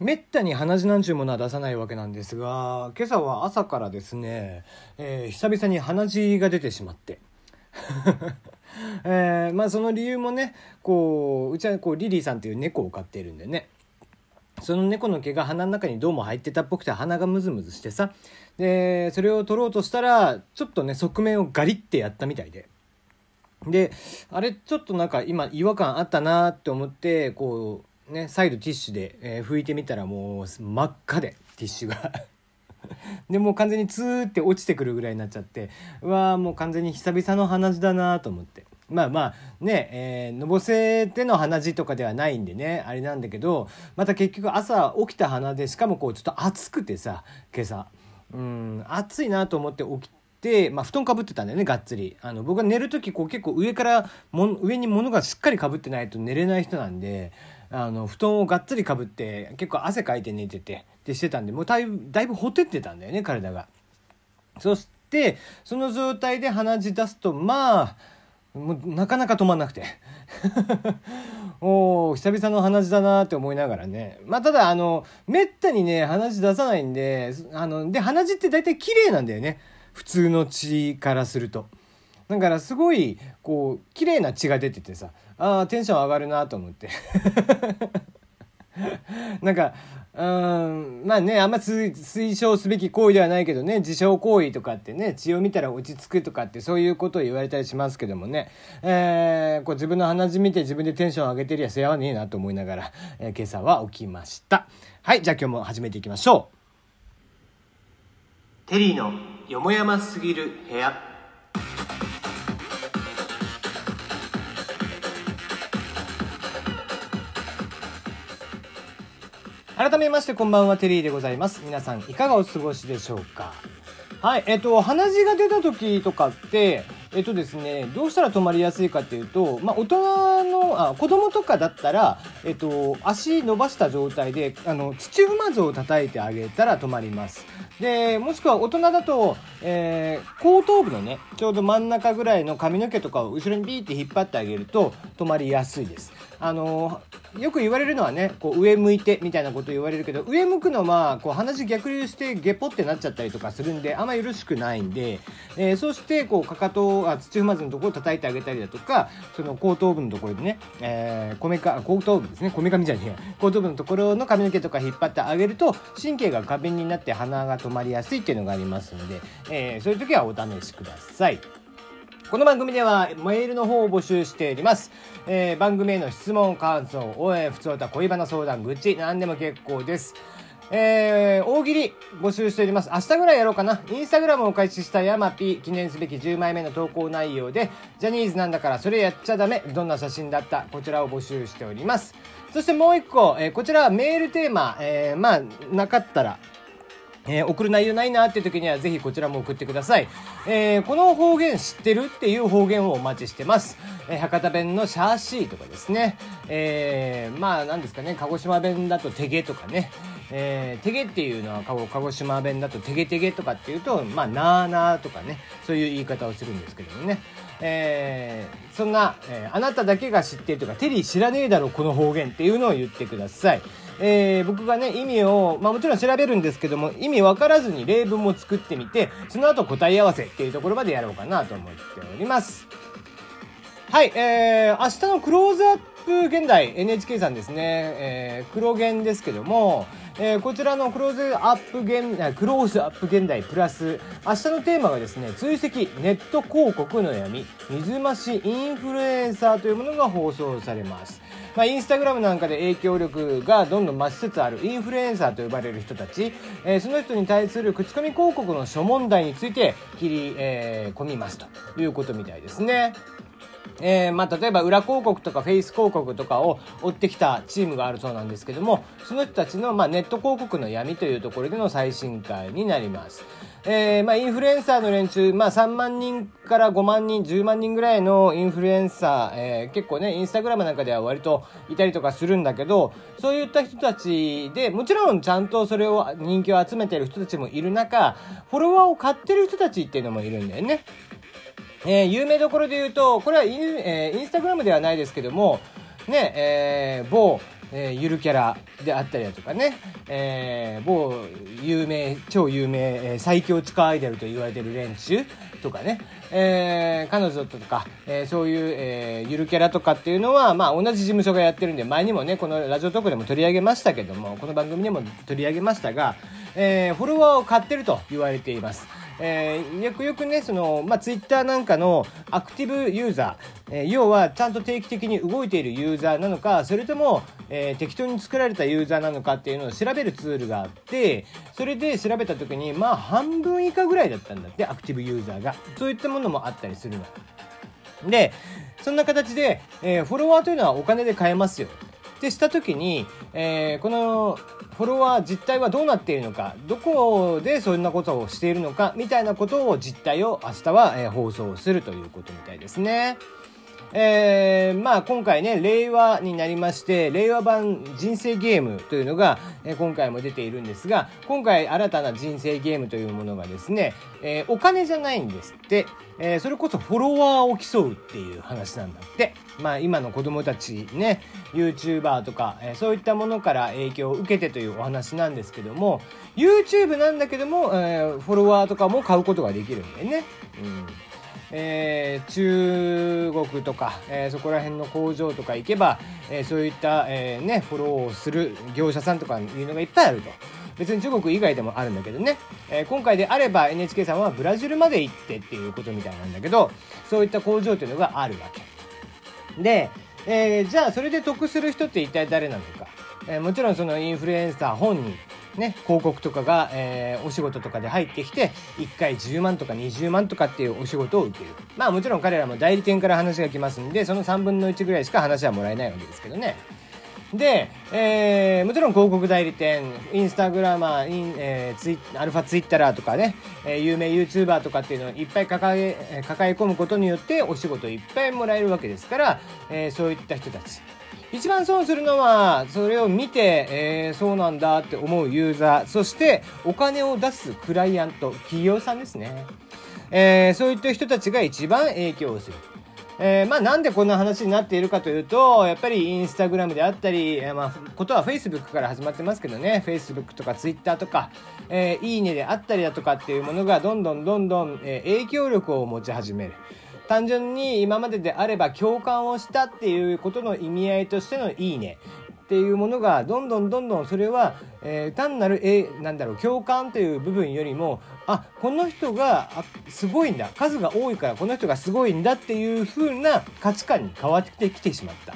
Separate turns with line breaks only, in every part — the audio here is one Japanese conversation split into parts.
めったに鼻血なんちゅうものは出さないわけなんですが今朝は朝からですね、えー、久々に鼻血が出てしまって。えー、まあその理由もねこううちはこうリリーさんっていう猫を飼っているんでね。その猫の毛が鼻の中にどうも入ってたっぽくて鼻がムズムズしてさ。でそれを取ろうとしたらちょっとね側面をガリッてやったみたいで。であれちょっとなんか今違和感あったなって思ってこうね再度ティッシュで、えー、拭いてみたらもう真っ赤でティッシュが。でもう完全にツーって落ちてくるぐらいになっちゃってうわーもう完全に久々の鼻血だなと思って。まあまあね、えー、のぼせての鼻血とかではないんでねあれなんだけどまた結局朝起きた鼻でしかもこうちょっと暑くてさ今朝。うん暑いなと思って起きて、まあ、布団かぶってたんだよねがっつり。あの僕は寝る時こう結構上からも上に物がしっかりかぶってないと寝れない人なんであの布団をがっつりかぶって結構汗かいて寝ててってしてたんでもうだいぶだいぶほてってたんだよね体が。そしてその状態で鼻血出すとまあもうなかなか止まんなくて おお久々の鼻血だなって思いながらねまあただあのめったにね鼻血出さないんであので鼻血って大体綺麗なんだよね普通の血からすると。だからすごいこう綺麗な血が出ててさあテンション上がるなと思って。なんかうんまあねあんま推奨すべき行為ではないけどね自傷行為とかってね血を見たら落ち着くとかってそういうことを言われたりしますけどもね、えー、こう自分の鼻血見て自分でテンション上げてりゃ世話はねえなと思いながら、えー、今朝は起きました。はいじゃあ今日も始めていきましょう。テリーのよもやますぎる部屋。改めましてこんばんはテリーでございます。皆さんいかがお過ごしでしょうか？はいえっと鼻血が出た時とかってえっとですねどうしたら止まりやすいかっていうと、まあ、大人のあ子供とかだったら、えっと、足伸ばした状態であの土踏まずを叩いてあげたら止まります。でもしくは大人だと、えー、後頭部のねちょうど真ん中ぐらいの髪の毛とかを後ろにビーって引っ張ってあげると止まりやすいです。あのよく言われるのはねこう上向いてみたいなこと言われるけど上向くのはこう鼻血逆流してゲポってなっちゃったりとかするんであんまよろしくないんで、えー、そしてこうかかとあ土踏まずのところを叩いてあげたりだとかその後頭部のところでね、えー、こめか後頭部ですねこめかみじゃねえ後頭部のところの髪の毛とか引っ張ってあげると神経が過敏になって鼻が止まりやすいっていうのがありますので、えー、そういう時はお試しください。この番組ではメールの方を募集しております。えー、番組への質問、感想、応援、普通歌、恋バナ相談、愚痴、何でも結構です。えー、大喜利募集しております。明日ぐらいやろうかな。インスタグラムを開始したヤマピ記念すべき10枚目の投稿内容で、ジャニーズなんだからそれやっちゃダメ。どんな写真だった？こちらを募集しております。そしてもう一個、えー、こちらはメールテーマ、えー、まあ、なかったら、えー、送る内容ないなっていう時にはぜひこちらも送ってください。えー、この方言知ってる？っていう方言をお待ちしてます。えー、博多弁のシャーシーとかですね。え、まあ何ですかね、鹿児島弁だとてげとかね。えー、てげっていうのは鹿児島弁だとてげてげとかっていうと、まあなーなーとかね、そういう言い方をするんですけどもね。えー、そんな、えー、あなただけが知ってるとか、テリー知らねえだろ、この方言っていうのを言ってください。えー、僕がね、意味を、まあもちろん調べるんですけども、意味わからずに例文も作ってみて、その後答え合わせっていうところまでやろうかなと思っております。はい、えー、明日のクローズアップ現代 NHK さんですね、えー、黒源ですけども、えー、こちらのクローズアップ現クローズアップ現代プラス明日のテーマがですね追跡ネット広告の闇水増しインフルエンサーというものが放送されますまあ、インスタグラムなんかで影響力がどんどん増しつつあるインフルエンサーと呼ばれる人たち、えー、その人に対する口コミ広告の諸問題について切り、えー、込みますということみたいですね。えー、まあ、例えば裏広告とかフェイス広告とかを追ってきたチームがあるそうなんですけどもその人たちの、まあ、ネット広告の闇というところでの最新回になります。えー、まあ、インフルエンサーの連中、まあ、3万人から5万人、10万人ぐらいのインフルエンサー、えー、結構ね、インスタグラムなんかでは割といたりとかするんだけど、そういった人たちで、もちろんちゃんとそれを、人気を集めている人たちもいる中、フォロワーを買ってる人たちっていうのもいるんだよね。えー、有名どころで言うと、これはイン,、えー、インスタグラムではないですけども、ね、えー、某、えー、ゆるキャラであったりだとかね、えー、某有名超有名、えー、最強地下アイドルと言われてる連中とかね、えー、彼女とか、えー、そういう、えー、ゆるキャラとかっていうのは、まあ、同じ事務所がやってるんで前にもねこのラジオトークでも取り上げましたけどもこの番組でも取り上げましたが、えー、フォロワーを買ってると言われています。えー、よくよくねその、まあ、ツイッターなんかのアクティブユーザー、えー、要はちゃんと定期的に動いているユーザーなのかそれとも、えー、適当に作られたユーザーなのかっていうのを調べるツールがあってそれで調べた時にまあ半分以下ぐらいだったんだってアクティブユーザーがそういったものもあったりするの。でそんな形で、えフォロワーというのはお金で買えますよってした時に、えー、このフォロワー実態はどうなっているのかどこでそんなことをしているのかみたいなことを実態を明日は、え、放送するということみたいですね。えー、まあ今回ね、令和になりまして、令和版人生ゲームというのが、えー、今回も出ているんですが、今回新たな人生ゲームというものがですね、えー、お金じゃないんですって、えー、それこそフォロワーを競うっていう話なんだって。まあ今の子供たちね、YouTuber とか、えー、そういったものから影響を受けてというお話なんですけども、YouTube なんだけども、えー、フォロワーとかも買うことができるんでね。うんえー、中国とか、えー、そこら辺の工場とか行けば、えー、そういった、えね、フォローをする業者さんとかいうのがいっぱいあると。別に中国以外でもあるんだけどね、えー、今回であれば NHK さんはブラジルまで行ってっていうことみたいなんだけどそういった工場というのがあるわけ。で、えー、じゃあそれで得する人って一体誰なのか、えー、もちろんそのインフルエンサー本人。ね、広告とかが、えー、お仕事とかで入ってきて、1回10万とか20万とかっていうお仕事を受ける。まあもちろん彼らも代理店から話が来ますんで、その3分の1ぐらいしか話はもらえないわけですけどね。で、えー、もちろん広告代理店、インスタグラマー、インえー、ツイアルファツイッターとかね、えー、有名 YouTuber とかっていうのをいっぱい抱え抱え込むことによってお仕事いっぱいもらえるわけですから、えー、そういった人たち。一番損するのはそれを見て、えー、そうなんだって思うユーザーそしてお金を出すクライアント企業さんですね、えー、そういった人たちが一番影響をする。えー、まあなんでこんな話になっているかというと、やっぱりインスタグラムであったり、えー、まあ、ことは Facebook から始まってますけどね、Facebook とか Twitter とか、えー、いいねであったりだとかっていうものがどんどんどんどん、え影響力を持ち始める。単純に今までであれば共感をしたっていうことの意味合いとしてのいいねっていうものがどんどんどんどんそれは、えー、単なる、えー、なんだろう共感という部分よりもあこの人がすごいんだ数が多いからこの人がすごいんだっていう風な価値観に変わってきてしまった。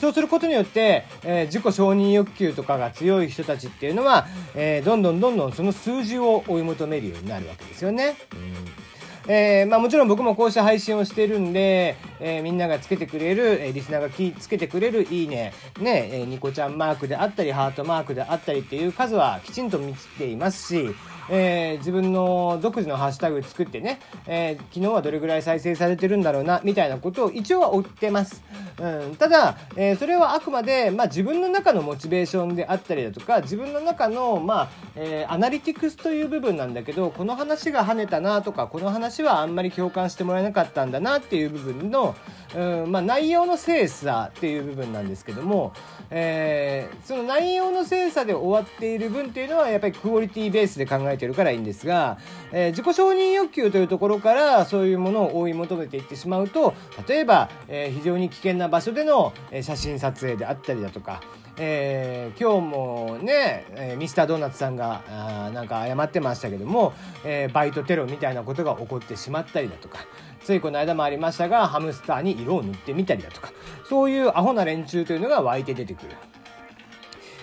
そうすることによって、えー、自己承認欲求とかが強い人たちっていうのは、え、どんどんどんどんその数字を追い求めるようになるわけですよね。うんえー、まあ、もちろん僕もこうした配信をしてるんで、えー、みんながつけてくれる、えー、リスナーがきつけてくれるいいね、ね、えニコちゃんマークであったり、ハートマークであったりっていう数はきちんと見ていますし、えー、自分の独自のハッシュタグ作ってね、えー、昨日はどれぐらい再生されてるんだろうな、みたいなことを一応は追ってます。うん、ただ、えー、それはあくまで、まあ、自分の中のモチベーションであったりだとか、自分の中の、まあ、え、アナリティクスという部分なんだけど、この話が跳ねたなとか、この話はあんまり共感してもらえなかったんだなっていう部分の、うん、まあ、内容の精査っていう部分なんですけども、えー、その内容の精査で終わっている分っていうのは、やっぱりクオリティベースで考えてるからいいんですが、えー、自己承認欲求というところからそういうものを追い求めていってしまうと例えば、えー、非常に危険な場所での写真撮影であったりだとか、えー、今日もね、えー、ミスタードーナツさんがあなんか謝ってましたけども、えー、バイトテロみたいなことが起こってしまったりだとかついこの間もありましたがハムスターに色を塗ってみたりだとかそういうアホな連中というのが湧いて出てくる。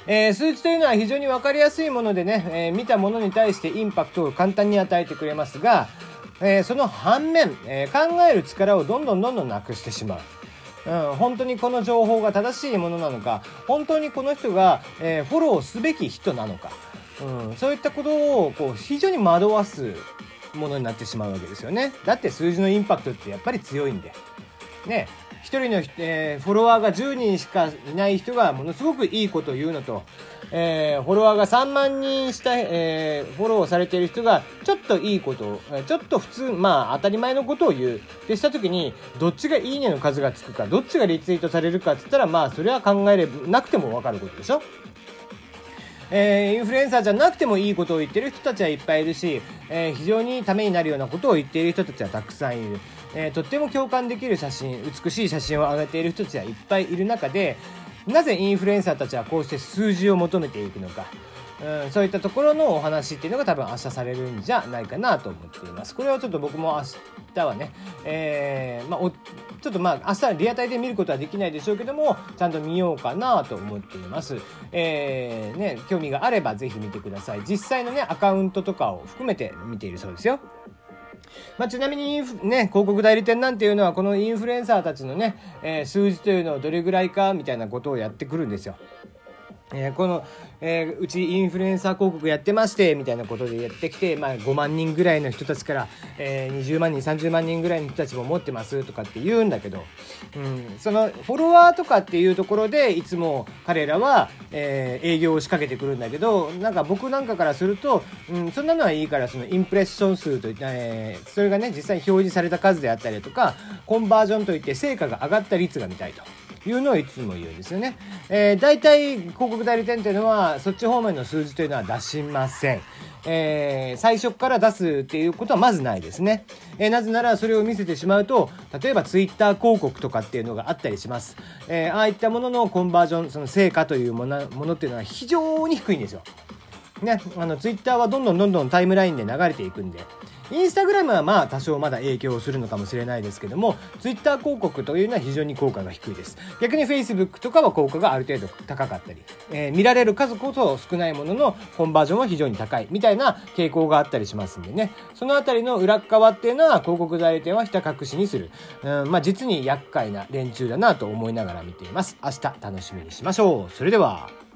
えー、数値というのは非常に分かりやすいものでね、えー、見たものに対してインパクトを簡単に与えてくれますが、えー、その反面、え考える力をどんどんどんどんなくしてしまう。うん、本当にこの情報が正しいものなのか本当にこの人が、えフォローすべき人なのか、うん、そういったことをこう非常に惑わすものになってしまうわけですよね。だって数字のインパクトってやっぱり強いんで。ね1人の、えー、フォロワーが10人しかいない人がものすごくいいことを言うのと、えー、フォロワーが3万人した、えー、フォローされている人がちょっといいことを、ちょっと普通、まあ当たり前のことを言う。でした時に、どっちがいいねの数がつくか、どっちがリツイートされるかって言ったら、まあそれは考えれなくてもわかることでしょ。えー、インフルエンサーじゃなくてもいいことを言ってる人たちはいっぱいいるし、えー、非常にためになるようなことを言っている人たちはたくさんいる。えー、とっても共感できる写真、美しい写真を上げている人たちはいっぱいいる中で、なぜインフルエンサーたちはこうして数字を求めていくのか。うん、そういったところのお話っていうのが多分明日されるんじゃないかなと思っています。これはちょっと僕も明日はね、えー、まあ、おちょっとまあ明日リアタイで見ることはできないでしょうけども、ちゃんと見ようかなと思っています。えー、ね、興味があればぜひ見てください。実際のね、アカウントとかを含めて見ているそうですよ。まあ、ちなみにね、広告代理店なんていうのはこのインフルエンサーたちのね、えー、数字というのをどれぐらいかみたいなことをやってくるんですよ。えー、この、えー、うちインフルエンサー広告やってましてみたいなことでやってきて、まあ、5万人ぐらいの人たちから、えー、20万人30万人ぐらいの人たちも持ってますとかって言うんだけど、うん、そのフォロワーとかっていうところでいつも彼らは、え、営業を仕掛けてくるんだけどなんか僕なんかからすると、うん、そんなのはいいからそのインプレッション数といった、え、それがね実際に表示された数であったりとかコンバージョンといって成果が上がった率が見たいと。いうのをいつも言うんですよね。えー、大体広告代理店というのはそっち方面の数字というのは出しません。えー、最初から出すっていうことはまずないですね。えー、なぜならそれを見せてしまうと、例えばツイッター広告とかっていうのがあったりします。えー、ああいったもののコンバージョン、その成果というものものっていうのは非常に低いんですよ。ね、あのツイッターはどんどんどんどんタイムラインで流れていくんで、インスタグラムはまあ多少まだ影響するのかもしれないですけども、ツイッター広告というのは非常に効果が低いです。逆に Facebook とかは効果がある程度高かったり、えー、見られる数こそ少ないもののコンバージョンは非常に高いみたいな傾向があったりしますんでね、そのあたりの裏側っていうのは広告代理店はひた隠しにする。うん、まあ実に厄介な連中だなと思いながら見ています。明日楽しみにしましょう。それでは。